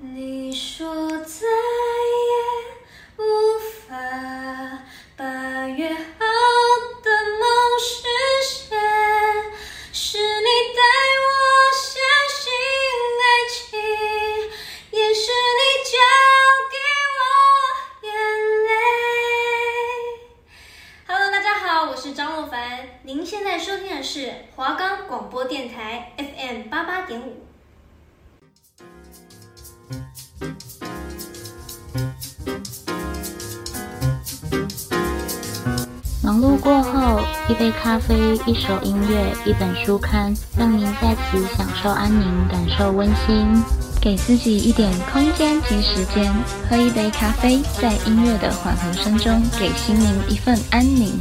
你一首音乐，一本书刊，让您在此享受安宁，感受温馨。给自己一点空间及时间，喝一杯咖啡，在音乐的缓和声中，给心灵一份安宁。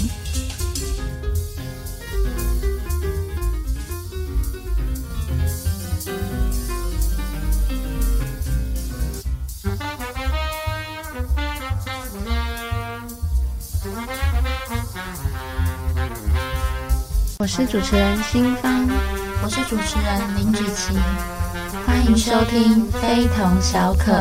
我是主持人新芳，我是主持人林芷琪，欢迎收听非同小可。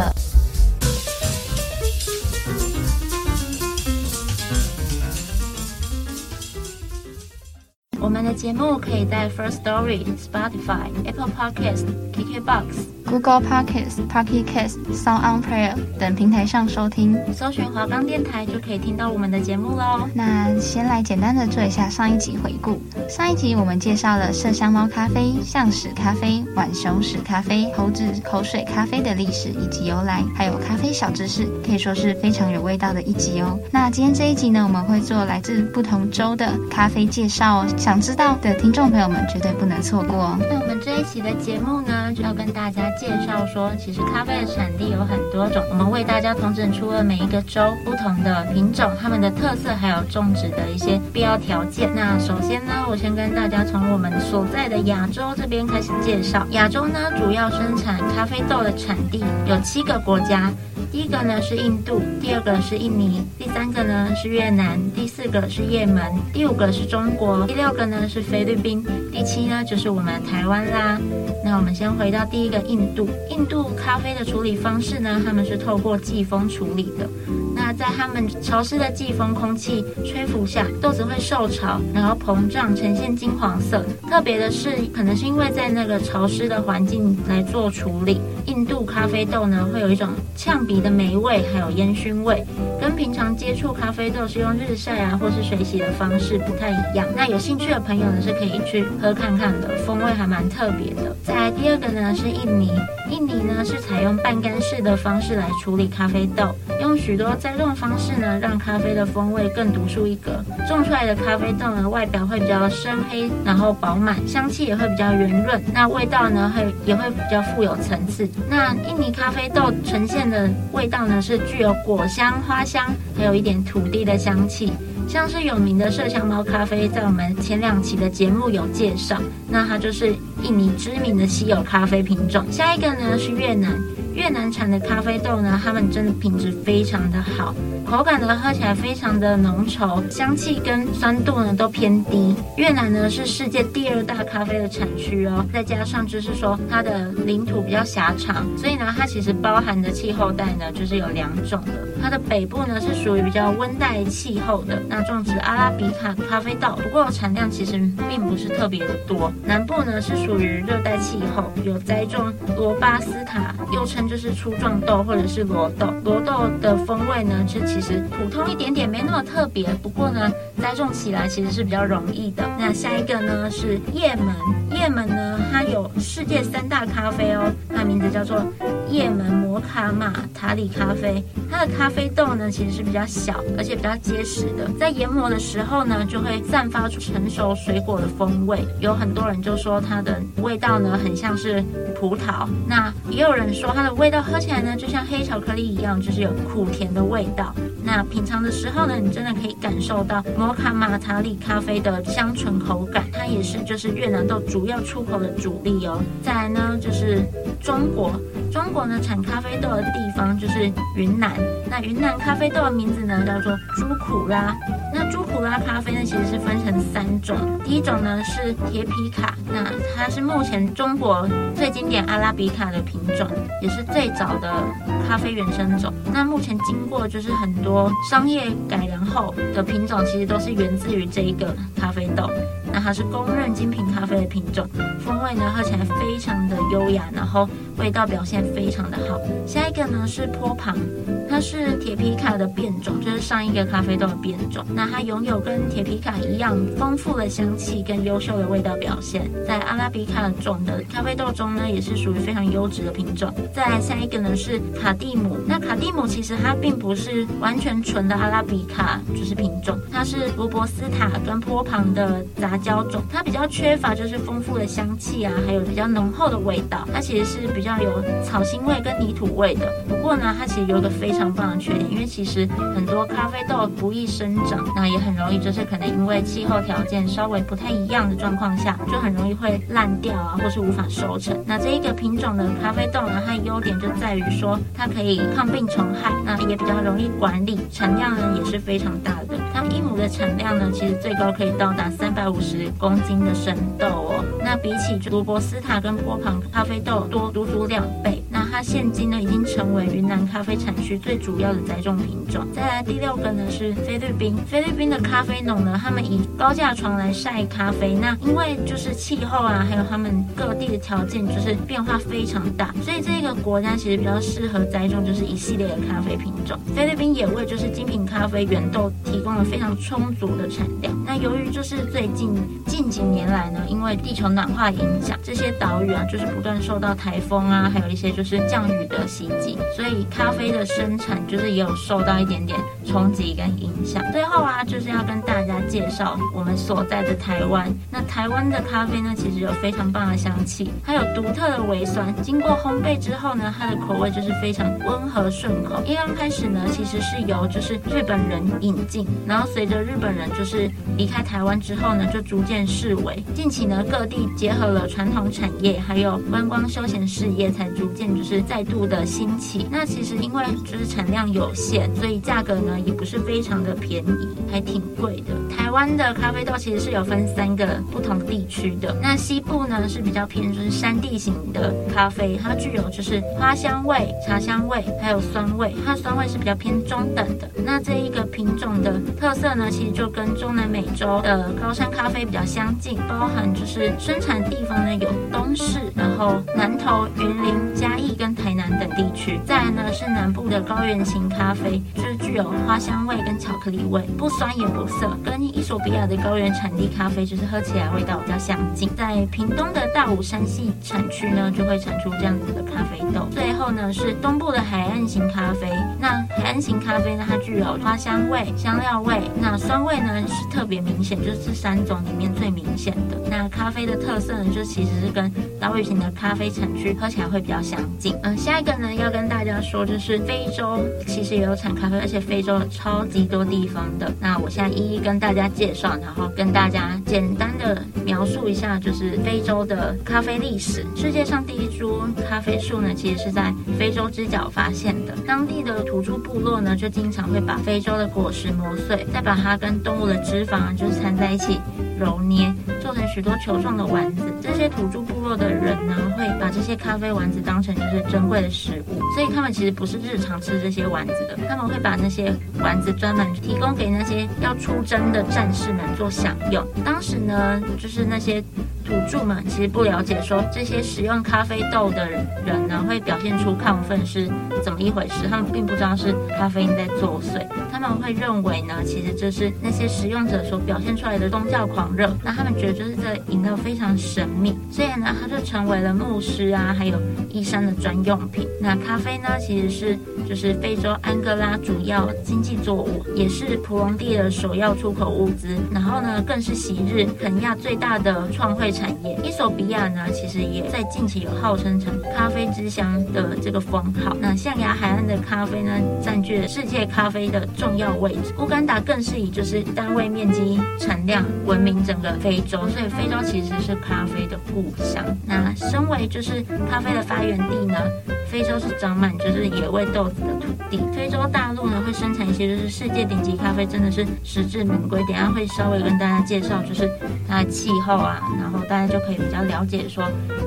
我们的节目可以在 First Story、Spotify、Apple Podcasts、KKBox。Google Podcast、Pocket Cast、Sound On Player 等平台上收听，搜寻华冈电台就可以听到我们的节目喽。那先来简单的做一下上一集回顾。上一集我们介绍了麝香猫咖啡、象屎咖啡、浣熊屎咖啡、猴子口水咖啡的历史以及由来，还有咖啡小知识，可以说是非常有味道的一集哦。那今天这一集呢，我们会做来自不同州的咖啡介绍哦，想知道的听众朋友们绝对不能错过哦。那我们这一期的节目呢，就要跟大家。介绍说，其实咖啡的产地有很多种，我们为大家统整出了每一个州不同的品种，它们的特色还有种植的一些必要条件。那首先呢，我先跟大家从我们所在的亚洲这边开始介绍。亚洲呢，主要生产咖啡豆的产地有七个国家。第一个呢是印度，第二个是印尼，第三个呢是越南，第四个是也门，第五个是中国，第六个呢是菲律宾，第七呢就是我们台湾啦。那我们先回到第一个印度，印度咖啡的处理方式呢，他们是透过季风处理的。在他们潮湿的季风空气吹拂下，豆子会受潮，然后膨胀，呈现金黄色。特别的是，可能是因为在那个潮湿的环境来做处理，印度咖啡豆呢会有一种呛鼻的霉味，还有烟熏味，跟平常接触咖啡豆是用日晒啊或是水洗的方式不太一样。那有兴趣的朋友呢是可以去喝看看的，风味还蛮特别的。再来第二个呢是印尼，印尼呢是采用半干式的方式来处理咖啡豆，用许多栽种方式呢，让咖啡的风味更独树一格。种出来的咖啡豆呢，外表会比较深黑，然后饱满，香气也会比较圆润。那味道呢，会也会比较富有层次。那印尼咖啡豆呈现的味道呢，是具有果香、花香，还有一点土地的香气。像是有名的麝香猫咖啡，在我们前两期的节目有介绍。那它就是印尼知名的稀有咖啡品种。下一个呢是越南。越南产的咖啡豆呢，它们真的品质非常的好，口感呢喝起来非常的浓稠，香气跟酸度呢都偏低。越南呢是世界第二大咖啡的产区哦，再加上就是说它的领土比较狭长，所以呢它其实包含的气候带呢就是有两种的。它的北部呢是属于比较温带气候的，那种植阿拉比卡咖啡豆，不过产量其实并不是特别的多。南部呢是属属于热带气候，有栽种罗巴斯塔，又称。就是粗壮豆或者是罗豆，罗豆的风味呢，是其实普通一点点，没那么特别。不过呢，栽种起来其实是比较容易的。那下一个呢是也门，也门呢它有世界三大咖啡哦，它名字叫做叶门摩卡玛塔里咖啡。它的咖啡豆呢其实是比较小，而且比较结实的，在研磨的时候呢就会散发出成熟水果的风味。有很多人就说它的味道呢很像是葡萄，那也有人说它的。味道喝起来呢，就像黑巧克力一样，就是有苦甜的味道。那品尝的时候呢，你真的可以感受到摩卡玛塔里咖啡的香醇口感，它也是就是越南豆主要出口的主力哦。再来呢，就是中国，中国呢产咖啡豆的地方就是云南。那云南咖啡豆的名字呢叫做朱苦拉。那朱古拉咖啡呢，其实是分成三种。第一种呢是铁皮卡，那它是目前中国最经典阿拉比卡的品种，也是最早的咖啡原生种。那目前经过就是很多商业改良后的品种，其实都是源自于这一个咖啡豆。那它是公认精品咖啡的品种，风味呢喝起来非常的优雅，然后味道表现非常的好。下一个呢是坡旁，它是铁皮卡的变种，就是上一个咖啡豆的变种。那它拥有跟铁皮卡一样丰富的香气跟优秀的味道表现，在阿拉比卡种的咖啡豆中呢，也是属于非常优质的品种。再来下一个呢是卡蒂姆，那卡蒂姆其实它并不是完全纯的阿拉比卡就是品种，它是罗伯斯塔跟波旁的杂。交种，它比较缺乏就是丰富的香气啊，还有比较浓厚的味道。它其实是比较有草腥味跟泥土味的。不过呢，它其实有一个非常棒的缺点，因为其实很多咖啡豆不易生长，那也很容易就是可能因为气候条件稍微不太一样的状况下，就很容易会烂掉啊，或是无法收成。那这一个品种的咖啡豆呢，它的优点就在于说它可以抗病虫害，那也比较容易管理，产量呢也是非常大的。它一亩的产量呢，其实最高可以到达三百五十。公斤的生豆哦，那比起罗伯斯塔跟波旁咖啡豆多足足两倍。它现今呢已经成为云南咖啡产区最主要的栽种品种。再来第六个呢是菲律宾，菲律宾的咖啡农呢，他们以高架床来晒咖啡。那因为就是气候啊，还有他们各地的条件就是变化非常大，所以这个国家其实比较适合栽种就是一系列的咖啡品种。菲律宾也为就是精品咖啡原豆提供了非常充足的产量。那由于就是最近。近几年来呢，因为地球暖化影响，这些岛屿啊，就是不断受到台风啊，还有一些就是降雨的袭击，所以咖啡的生产就是也有受到一点点冲击跟影响。最后啊，就是要跟大家介绍我们所在的台湾。那台湾的咖啡呢，其实有非常棒的香气，它有独特的微酸，经过烘焙之后呢，它的口味就是非常温和顺口。一刚开始呢，其实是由就是日本人引进，然后随着日本人就是离开台湾之后呢，就逐渐式微。近期呢，各地结合了传统产业，还有观光休闲事业，才逐渐就是再度的兴起。那其实因为就是产量有限，所以价格呢也不是非常的便宜，还挺贵的。台湾的咖啡豆其实是有分三个不同地区的。那西部呢是比较偏就是山地型的咖啡，它具有就是花香味、茶香味，还有酸味。它的酸味是比较偏中等的。那这一个品种的特色呢，其实就跟中南美洲的高山咖啡比较相近，包含就是生产地方呢有东势，然后南投、云林、嘉义跟台南等地区。再呢是南部的高原型咖啡，就是具有花香味跟巧克力味，不酸也不涩，跟一索比亚的高原产地咖啡就是喝起来味道比较相近。在屏东的大武山系产区呢，就会产出这样子的咖啡豆。最后呢是东部的海岸型咖啡，那海岸型咖啡呢，它具有花香味、香料味，那酸味呢是特别明显，就是这三种里面最明显的。那咖啡的特色呢，就其实是跟岛屿型的咖啡产区喝起来会比较相近。嗯、下一个呢要跟大家说，就是非洲其实也有产咖啡，而且非洲有超级多地方的。那我现在一一跟大家介绍，然后跟大家简单的描述一下，就是非洲的咖啡历史。世界上第一株咖啡树呢，其实是在非洲之角发现的。当地的土著部落呢，就经常会把非洲的果实磨碎，再把它跟动物的脂肪就是掺在一起揉捏，做成许多球状的丸子。这些土著部落的人呢，会把这些咖啡丸子当成就是珍贵的食物，所以他们其实不是日常吃这些丸子的，他们会把那些丸子专门提供给那些要出征的战士们做享用。当时呢，就是那些。土著们其实不了解，说这些使用咖啡豆的人呢，会表现出亢奋是怎么一回事？他们并不知道是咖啡因在作祟，他们会认为呢，其实这是那些使用者所表现出来的宗教狂热。那他们觉得就是这饮料非常神秘，所以呢，它就成为了牧师啊，还有医生的专用品。那咖啡呢，其实是就是非洲安哥拉主要经济作物，也是蒲隆地的首要出口物资。然后呢，更是昔日肯亚最大的创汇。产业。伊索比亚呢，其实也在近期有号称成咖啡之乡的这个封号。那象牙海岸的咖啡呢，占据了世界咖啡的重要位置。乌干达更是以就是单位面积产量闻名整个非洲，所以非洲其实是咖啡的故乡。那身为就是咖啡的发源地呢，非洲是长满就是野味豆子的土地。非洲大陆呢，会生产一些就是世界顶级咖啡，真的是实至名归。等下会稍微跟大家介绍，就是它的气候啊，然后大家就可以比较了解说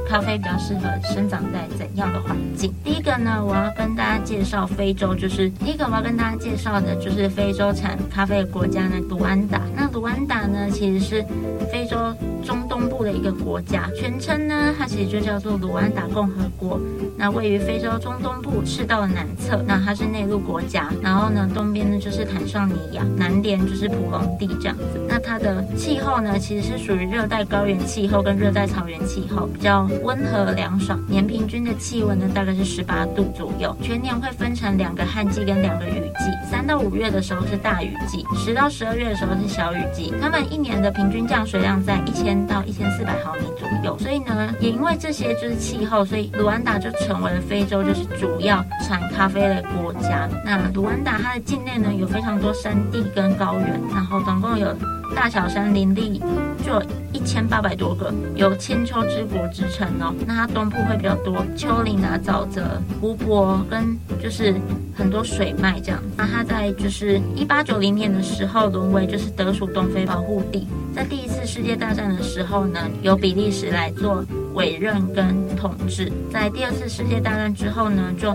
咖啡比较适合生长在怎样的环境。第一个呢，我要跟大家介绍非洲，就是第一个我要跟大家介绍的就是非洲产咖啡的国家呢，卢安达。那卢安达呢，其实是非洲中东部的一个国家，全称呢，它其实就叫做卢安达共和国。那位于非洲中东部赤道的南侧，那它是内陆国家。然后呢，东边呢就是坦桑尼亚，南边就是普隆地这样子。那它的气候呢，其实是属于热带高原气候跟热带草原气候，比较温和凉爽。年平均的气温呢，大概是十八度左右。全年会分成两个旱季跟两个雨季。三到五月的时候是大雨季，十到十二月的时候是小雨季。他们一年的平均降水量在一千到一千四百毫米左右。所以呢，也因为这些就是气候，所以卢安达就成为了非洲就是主要产咖啡的国家。那卢安达它的境内呢，有非常多山地跟高原，然后总共有。大小山林立，就有一千八百多个，有千秋之国之称哦。那它东部会比较多丘陵啊、沼泽、湖泊跟就是很多水脉这样。那它在就是一八九零年的时候沦为就是德属东非保护地。在第一次世界大战的时候呢，由比利时来做委任跟统治。在第二次世界大战之后呢，就。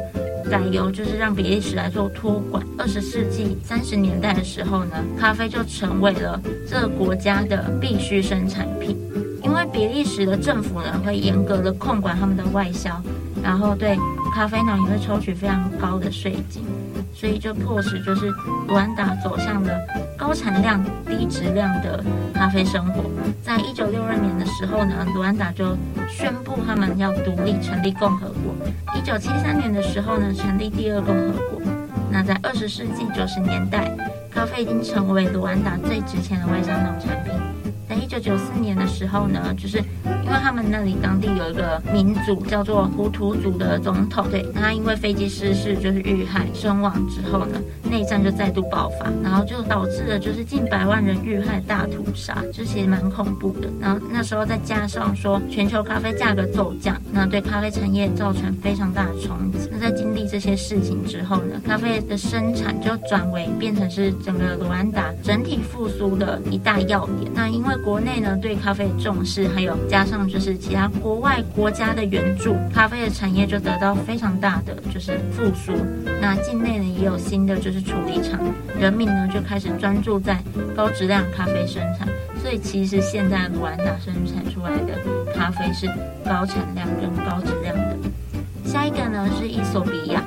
改由就是让比利时来做托管。二十世纪三十年代的时候呢，咖啡就成为了这个国家的必需生产品。因为比利时的政府呢会严格的控管他们的外销，然后对咖啡呢也会抽取非常高的税金，所以就迫使就是卢安达走向了高产量低质量的咖啡生活。在一九六二年的时候呢，卢安达就宣布他们要独立成立共和国。一九七三年的时候呢，成立第二共和国。那在二十世纪九十年代，咖啡已经成为卢安达最值钱的外商农产品。在一九九四年的时候呢，就是因为他们那里当地有一个民族叫做胡图族的总统，对，他因为飞机失事就是遇害身亡之后呢，内战就再度爆发，然后就导致了就是近百万人遇害大屠杀，就其实蛮恐怖的。然后那时候再加上说全球咖啡价格骤降，那对咖啡产业造成非常大的冲击。那在经历这些事情之后呢，咖啡的生产就转为变成是整个卢安达整体复苏的一大要点。那因为国内呢对咖啡重视，还有加上就是其他国外国家的援助，咖啡的产业就得到非常大的就是复苏。那境内呢也有新的就是处理厂，人民呢就开始专注在高质量咖啡生产。所以其实现在卢安达生产出来的咖啡是高产量跟高质量的。下一个呢是伊索比亚，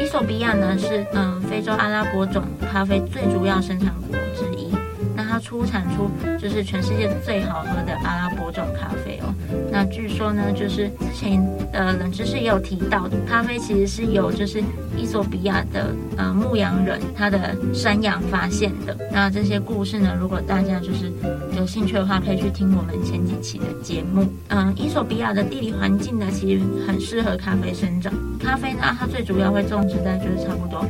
伊索比亚呢是嗯非洲阿拉伯种咖啡最主要生产国。出产出就是全世界最好喝的阿拉伯种咖啡哦。那据说呢，就是之前的冷知识也有提到，咖啡其实是由就是伊索比亚的呃牧羊人他的山羊发现的。那这些故事呢，如果大家就是有兴趣的话，可以去听我们前几期的节目。嗯，伊索比亚的地理环境呢，其实很适合咖啡生长。咖啡呢，它最主要会种植在就是差不多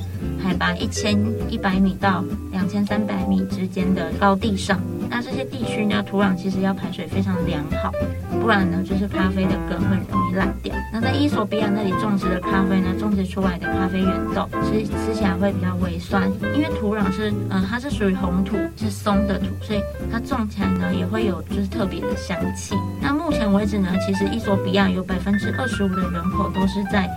海拔一千一百米到两千三百米之间的高地上。那这些地区呢，土壤其实要排水非常良好，不然呢，就是咖啡的根会容易烂掉。那在伊索比亚那里种植的咖啡呢，种植出来的咖啡原豆，吃吃起来会比较微酸，因为土壤是嗯，它是属于红土，是松的土，所以它种起来呢也会有就是特别的香气。那目前为止呢，其实伊索比亚有百分之二十五的人口都是在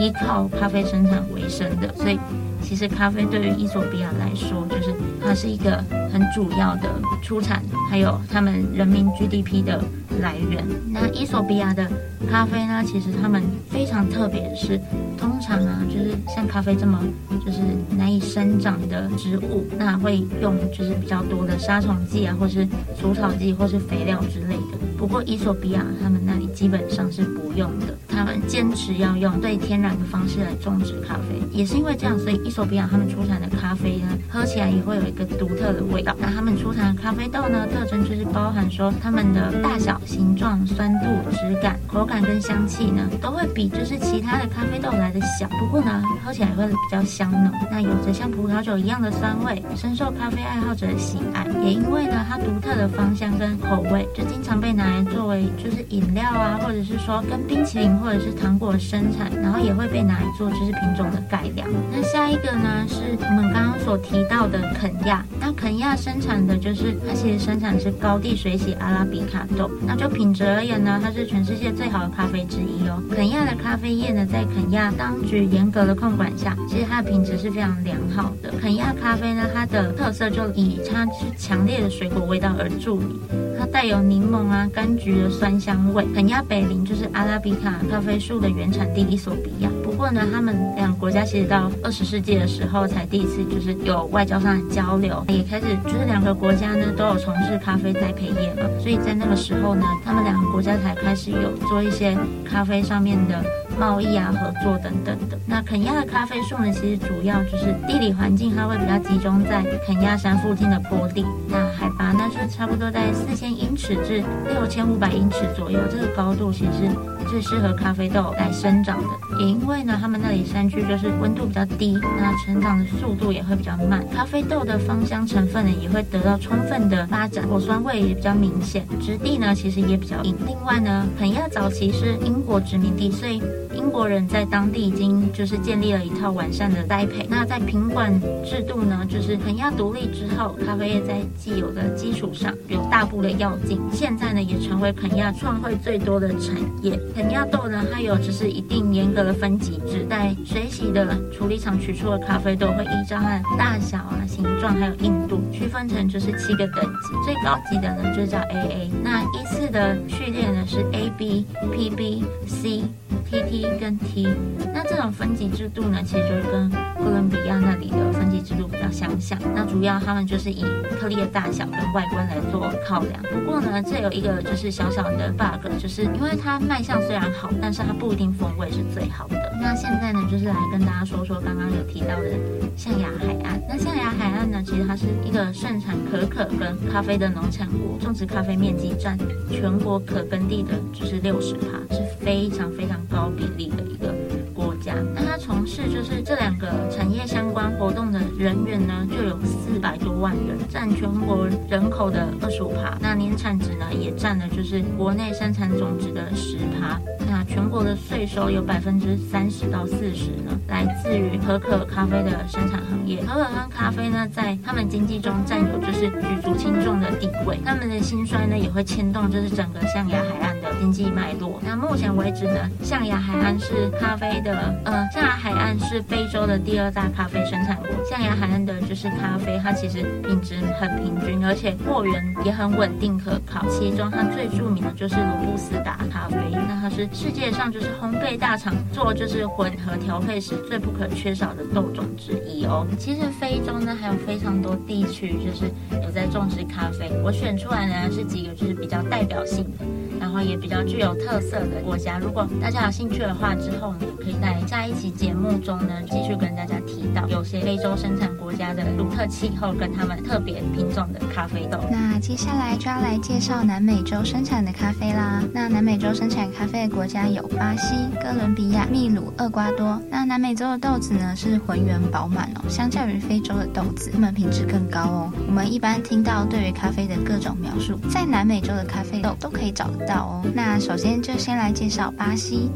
依靠咖啡生产为生的，所以其实咖啡对于伊索比亚来说，就是它是一个很主要的出产，还有他们人民 GDP 的来源。那伊索比亚的咖啡呢，其实他们非常特别的是，通常啊，就是像咖啡这么就是难以生长的植物，那会用就是比较多的杀虫剂啊，或是除草剂，或是肥料之类的。不过伊索比亚他们那里基本上是不用的。他们坚持要用最天然的方式来种植咖啡。也是因为这样，所以伊索比亚他们出产的咖啡呢，喝起来也会有一个独特的味道。那他们出产的咖啡豆呢，特征就是包含说它们的大小、形状、酸度、质感、口感跟香气呢，都会比就是其他的咖啡豆来的小。不过呢，喝起来会比较香浓，那有着像葡萄酒一样的酸味，深受咖啡爱好者的喜爱。也因为呢，它独特的芳香跟口味，就经常被拿来作为就是饮料啊，或者是说跟冰淇淋或或者是糖果生产，然后也会被拿来做就是品种的改良。那下一个呢，是我们刚刚所提到的肯亚。那肯亚生产的就是它其实生产是高地水洗阿拉比卡豆。那就品质而言呢，它是全世界最好的咖啡之一哦。肯亚的咖啡叶呢，在肯亚当局严格的控管下，其实它的品质是非常良好的。肯亚咖啡呢，它的特色就以它是强烈的水果味道而著名，它带有柠檬啊、柑橘的酸香味。肯亚北林就是阿拉比卡咖啡树的原产地伊索比亚。不过呢，他们两个国家其实到二十世纪的时候才第一次就是有外交上的交流，也开始就是两个国家呢都有从事咖啡栽培业嘛，所以在那个时候呢，他们两个国家才开始有做一些咖啡上面的。贸易啊，合作等等的。那肯亚的咖啡树呢，其实主要就是地理环境，它会比较集中在肯亚山附近的坡地。那海拔呢是差不多在四千英尺至六千五百英尺左右，这个高度其实最适合咖啡豆来生长的。也因为呢，他们那里山区就是温度比较低，那成长的速度也会比较慢，咖啡豆的芳香成分呢也会得到充分的发展，果酸味也比较明显，质地呢其实也比较硬。另外呢，肯亚早期是英国殖民地，所以英国人在当地已经就是建立了一套完善的栽培。那在品管制度呢，就是肯亚独立之后，咖啡业在既有的基础上有大步的跃进。现在呢，也成为肯亚创汇最多的产业。肯亚豆呢，它有就是一定严格的分级制，在水洗的处理厂取出的咖啡豆会依照它的大小啊、形状还有硬度区分成就是七个等级，最高级的呢就叫 AA。那依次的序列呢是 AB、PB、C、TT。跟 T，那这种分级制度呢，其实就是跟哥伦比亚那里的分级制度比较相像。那主要他们就是以颗粒的大小跟外观来做考量。不过呢，这有一个就是小小的 bug，就是因为它卖相虽然好，但是它不一定风味是最好的。那现在呢，就是来跟大家说说刚刚有提到的象牙海岸。那象牙海岸呢，其实它是一个盛产可可跟咖啡的农产国，种植咖啡面积占全国可耕地的就是六十趴，是非常非常高比例的一个国家。那它从事就是这两个产业相关活动的人员呢，就有四百多万人，占全国人口的二十五趴。那年产值呢，也占了就是国内生产总值的十趴。那全国的税收有百分之三十到四十呢，来自于可可咖啡的生产行业。可可跟咖啡呢，在他们经济中占有就是举足轻重的地位。他们的兴衰呢，也会牵动就是整个象牙海岸经济脉络。那目前为止呢，象牙海岸是咖啡的，呃，象牙海岸是非洲的第二大咖啡生产国。象牙海岸的就是咖啡，它其实品质很平均，而且货源也很稳定可靠。其中它最著名的就是罗布斯达咖啡，那它是世界上就是烘焙大厂做就是混合调配时最不可缺少的豆种之一哦。其实非洲呢还有非常多地区就是有在种植咖啡，我选出来呢是几个就是比较代表性的。然后也比比较具有特色的国家，如果大家有兴趣的话，之后呢可以在下一期节目中呢继续跟大家提到有些非洲生产国家的独特气候跟他们特别品种的咖啡豆。那接下来就要来介绍南美洲生产的咖啡啦。那南美洲生产咖啡的国家有巴西、哥伦比亚、秘鲁、厄瓜多。那南美洲的豆子呢是浑圆饱满哦，相较于非洲的豆子，它们品质更高哦。我们一般听到对于咖啡的各种描述，在南美洲的咖啡豆都可以找得到哦。那首先就先来介绍巴西。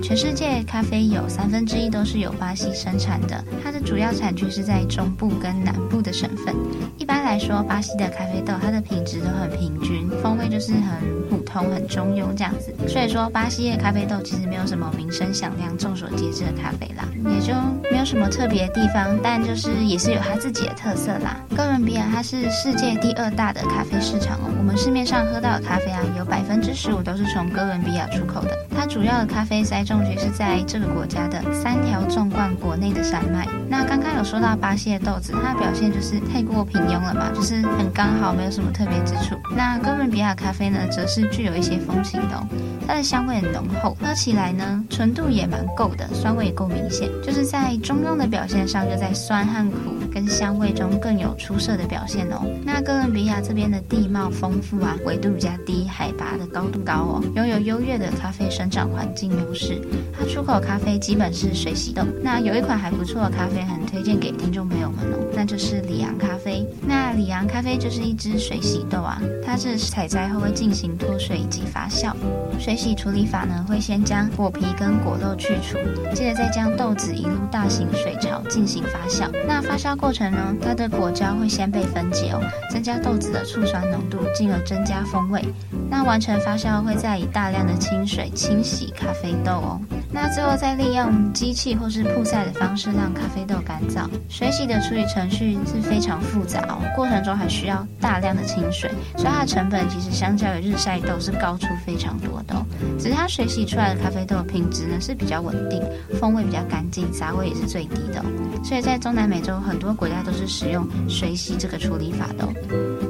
全世界咖啡有三分之一都是由巴西生产的，它的主要产区是在中部跟南部的省份。一般来说，巴西的咖啡豆它的品质都很平均，风味就是很普通、很中庸这样子。所以说，巴西的咖啡豆其实没有什么名声响亮、众所皆知的咖啡啦，也就没有什么特别的地方，但就是也是有它自己的特色啦。哥伦比亚它是世界第二大的咖啡市场哦，我们市面上喝到的咖啡啊，有百分之十五都是从哥伦比亚出口的。它主要的咖啡栽种植是在这个国家的三条纵贯国内的山脉。那刚刚有说到巴西的豆子，它的表现就是太过平庸了嘛，就是很刚好，没有什么特别之处。那哥伦比亚咖啡呢，则是具有一些风情的哦，它的香味很浓厚，喝起来呢，纯度也蛮够的，酸味也够明显，就是在中庸的表现上，就在酸和苦跟香味中更有出色的表现哦。那哥伦比亚这边的地貌丰富啊，纬度比较低，海拔的高度高哦，拥有优越的咖啡生长环境优势。它出口咖啡基本是水洗豆，那有一款还不错的咖啡，很推荐给听众朋友们哦，那就是里昂咖啡。那里昂咖啡就是一支水洗豆啊，它是采摘后会进行脱水以及发酵。水洗处理法呢，会先将果皮跟果肉去除，接着再将豆子移入大型水槽进行发酵。那发酵过程呢，它的果胶会先被分解哦，增加豆子的醋酸浓度，进而增加风味。那完成发酵会再以大量的清水清洗咖啡豆哦。那最后再利用机器或是曝晒的方式让咖啡豆干燥。水洗的处理程序是非常复杂哦，过程中还需要大量的清水，所以它的成本其实相较于日晒豆是高出非常多的。只是它水洗出来的咖啡豆的品质呢是比较稳定，风味比较干净，杂味也是最低的。所以在中南美洲很多国家都是使用水洗这个处理法的。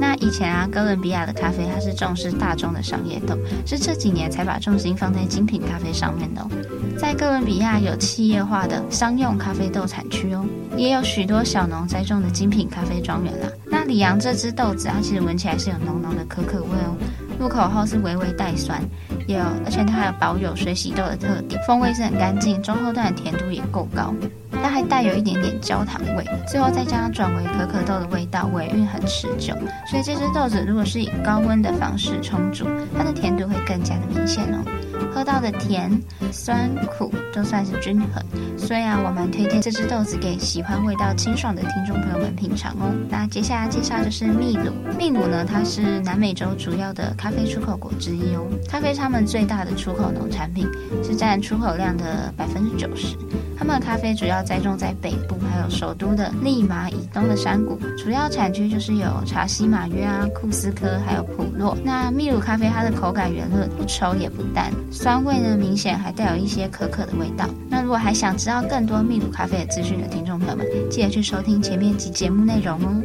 那以前啊，哥伦比亚的咖啡它是重视大众的商业豆，是这几年才把重心放在精品咖啡上面的哦。在哥伦比亚有企业化的商用咖啡豆产区哦，也有许多小农栽种的精品咖啡庄园啦。那里昂这只豆子啊，其实闻起来是有浓浓的可可味哦，入口后是微微带酸，也有，而且它还有保有水洗豆的特点，风味是很干净，中后段的甜度也够高。它还带有一点点焦糖味，最后再将它转为可可豆的味道，尾韵很持久。所以这只豆子如果是以高温的方式冲煮，它的甜度会更加的明显哦。喝到的甜、酸、苦都算是均衡，所以啊，我蛮推荐这只豆子给喜欢味道清爽的听众朋友们品尝哦。那接下来介绍就是秘鲁，秘鲁呢，它是南美洲主要的咖啡出口国之一哦。咖啡是他们最大的出口农产品，是占出口量的百分之九十。他们的咖啡主要栽种在北部，还有首都的利马以东的山谷，主要产区就是有查西马约啊、库斯科，还有普洛。那秘鲁咖啡它的口感圆润，不稠也不淡，酸味呢明显，还带有一些可可的味道。那如果还想知道更多秘鲁咖啡的资讯的听众朋友们，记得去收听前面几节目内容哦。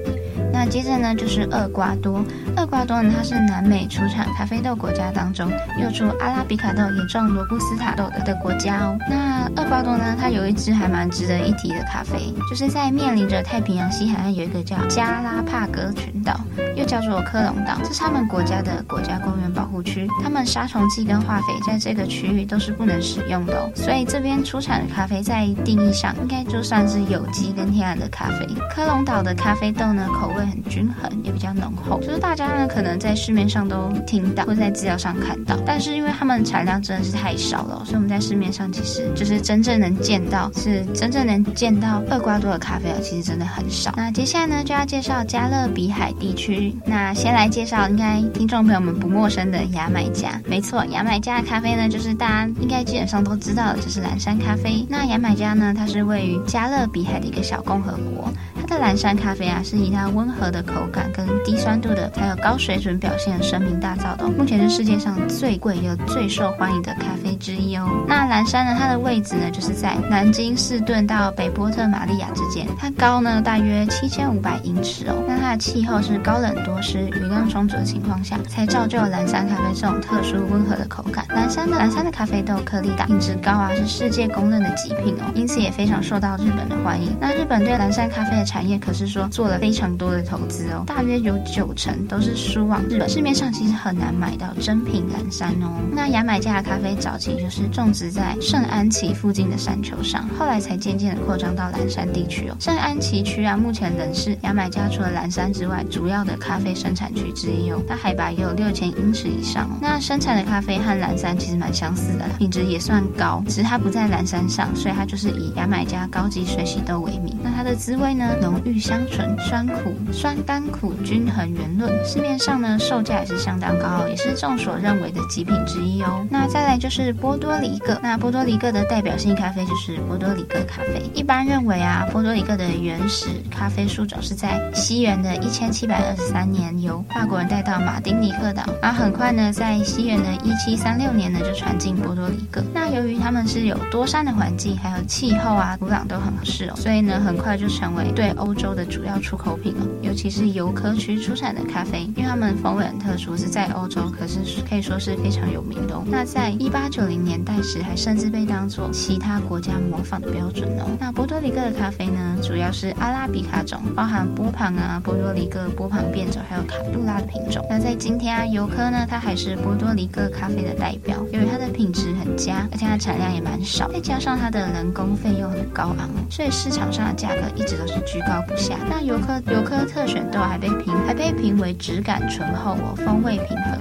那接着呢，就是厄瓜多。厄瓜多呢，它是南美出产咖啡豆国家当中又出阿拉比卡豆也种罗布斯塔豆的的国家哦。那厄瓜多呢，它有一支还蛮值得一提的咖啡，就是在面临着太平洋西海岸有一个叫加拉帕戈群岛，又叫做科隆岛，这是他们国家的国家公园保护区，他们杀虫剂跟化肥在这个区域都是不能使用的哦。所以这边出产的咖啡在定义上应该就算是有机跟天然的咖啡。科隆岛的咖啡豆呢，口味很均衡，也比较浓厚，就是大家大家呢可能在市面上都听到或在资料上看到，但是因为他们产量真的是太少了，所以我们在市面上其实就是真正能见到，是真正能见到厄瓜多的咖啡啊，其实真的很少。那接下来呢就要介绍加勒比海地区，那先来介绍应该听众朋友们不陌生的牙买加，没错，牙买加的咖啡呢就是大家应该基本上都知道的，就是蓝山咖啡。那牙买加呢，它是位于加勒比海的一个小共和国。它的蓝山咖啡啊，是以它温和的口感跟低酸度的，还有高水准表现声名大噪的。目前是世界上最贵又最受欢迎的咖啡之一哦。那蓝山呢，它的位置呢，就是在南京士顿到北波特玛利亚之间。它高呢大约七千五百英尺哦。那它的气候是高冷多湿、雨量充足的情况下，才造就了蓝山咖啡这种特殊温和的口感。蓝山的蓝山的咖啡豆颗粒大、品质高啊，是世界公认的极品哦，因此也非常受到日本的欢迎。那日本对蓝山咖啡的产业可是说做了非常多的投资哦，大约有九成都是输往日本，市面上其实很难买到真品蓝山哦。那牙买加的咖啡早期就是种植在圣安琪附近的山丘上，后来才渐渐的扩张到蓝山地区哦。圣安琪区啊，目前仍是牙买加除了蓝山之外主要的咖啡生产区之一哦。它海拔也有六千英尺以上哦。那生产的咖啡和蓝山其实蛮相似的，品质也算高，只是它不在蓝山上，所以它就是以牙买加高级水洗豆为名。那它的滋味呢？浓郁香醇，酸苦酸甘苦均衡圆润。市面上呢，售价也是相当高，也是众所认为的极品之一哦。那再来就是波多黎各，那波多黎各的代表性咖啡就是波多黎各咖啡。一般认为啊，波多黎各的原始咖啡树种是在西元的一千七百二十三年由法国人带到马丁尼克岛，而很快呢，在西元的一七三六年呢就传进波多黎各。那由于他们是有多山的环境，还有气候啊，土壤都很合适哦，所以呢，很快就成为对欧洲的主要出口品哦。尤其是尤科区出产的咖啡，因为他们风味很特殊，是在欧洲可是可以说是非常有名的哦。那在一八九零年代时，还甚至被当作其他国家模仿的标准哦。那波多黎各的咖啡呢，主要是阿拉比卡种，包含波旁啊、波多黎各、波旁变种，还有卡杜拉的品种。那在今天啊，尤科呢，它还是波多黎各咖啡的代表，由于它的品质很佳，而且它产量也蛮少，再加上它的人工费用很高昂，所以市场上的价格一直都是居高不下。那尤科尤科特选豆还被评还被评为质感醇厚哦，风味平衡，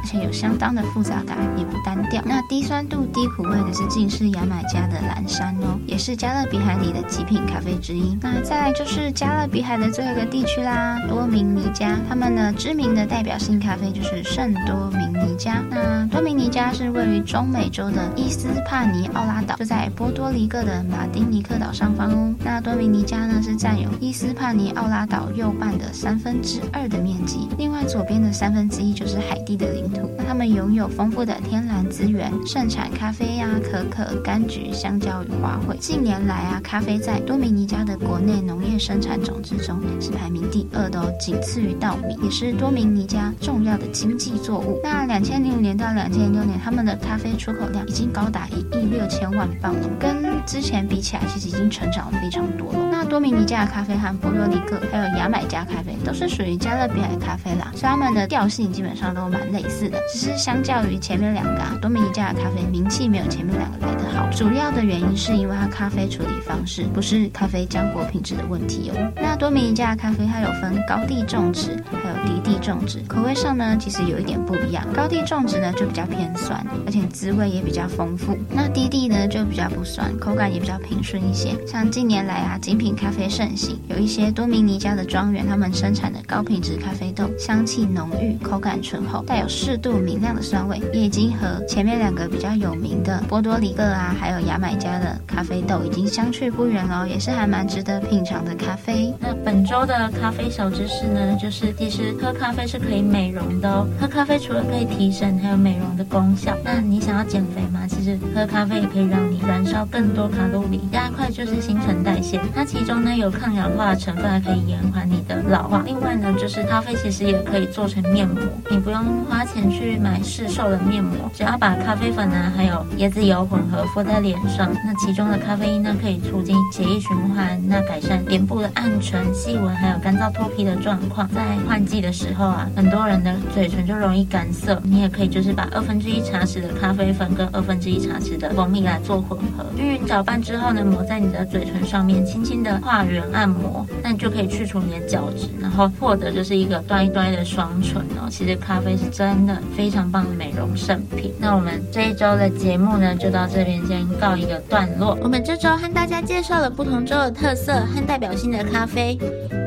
而且有相当的复杂感，也不单调。那低酸度低苦味的是近视牙买加的蓝山哦，也是加勒比海里的极品咖啡之一。那再来就是加勒比海的最后一个地区啦，多明尼加，他们呢知名的代表性咖啡就是圣多明尼加。那多明尼加是位于中美洲的伊斯帕尼奥拉岛，就在波多黎各的马丁尼克岛上方哦。那多明尼加呢是占有伊斯帕尼奥拉岛右半的三分之二的面积，另外左边的三分之一就是海地的领土。那他们拥有丰富的天然资源，盛产咖啡呀、可可、柑橘、香蕉与花卉。近年来啊，咖啡在多明尼加的国内农业生产总值中是排名第二的哦，仅次于稻米，也是多明尼加重要的经济作物。那两千零五年到两千零六年，他们的咖啡出口量已经高达一亿六千万磅了，跟之前比起来，其实已经成长了非常多了。多米尼加的咖啡和波多黎各还有牙买加咖啡都是属于加勒比海咖啡啦，所以它们的调性基本上都蛮类似的，只是相较于前面两个啊，多米尼加的咖啡名气没有前面两个来得好。主要的原因是因为它咖啡处理方式不是咖啡浆果品质的问题哦。那多米尼加的咖啡它有分高地种植还有低地地种植，口味上呢其实有一点不一样。高地种植呢就比较偏酸，而且滋味也比较丰富。那低地呢就比较不酸，口感也比较平顺一些。像近年来啊，精品咖啡盛行，有一些多明尼加的庄园，他们生产的高品质咖啡豆，香气浓郁，口感醇厚，带有适度明亮的酸味，也已经和前面两个比较有名的波多黎各啊，还有牙买加的咖啡豆已经相去不远了，也是还蛮值得品尝的咖啡。那本周的咖啡小知识呢，就是其实喝咖啡是可以美容的哦。喝咖啡除了可以提神，还有美容的功效。那你想要减肥吗？其实喝咖啡也可以让你燃烧更多卡路里，加快就是新陈代谢。它其中呢有抗氧化的成分，还可以延缓你的老化。另外呢，就是咖啡其实也可以做成面膜，你不用花钱去买市售的面膜，只要把咖啡粉呢还有椰子油混合敷在脸上，那其中的咖啡因呢可以促进血液循环，那改善脸部的暗沉、细纹还有干燥脱皮的状况。在换季的时候啊，很多人的嘴唇就容易干涩，你也可以就是把二分之一茶匙的咖啡粉跟二分之一茶匙的蜂蜜来做混合，均匀搅拌之后呢，抹在你的嘴唇上面，轻轻的画圆按摩，那你就可以去除你的角质，然后获得就是一个端一端的双唇哦。其实咖啡是真的非常棒的美容圣品。那我们这一周的节目呢，就到这边先告一个段落。我们这周和大家介绍了不同州的特色和代表性的咖啡，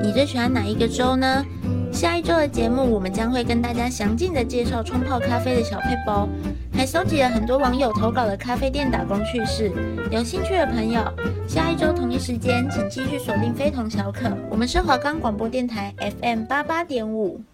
你最喜欢哪一个州呢？下一周的节目，我们将会跟大家详尽的介绍冲泡咖啡的小配包，还搜集了很多网友投稿的咖啡店打工趣事。有兴趣的朋友，下一周同一时间，请继续锁定非同小可。我们是华冈广播电台 FM 八八点五。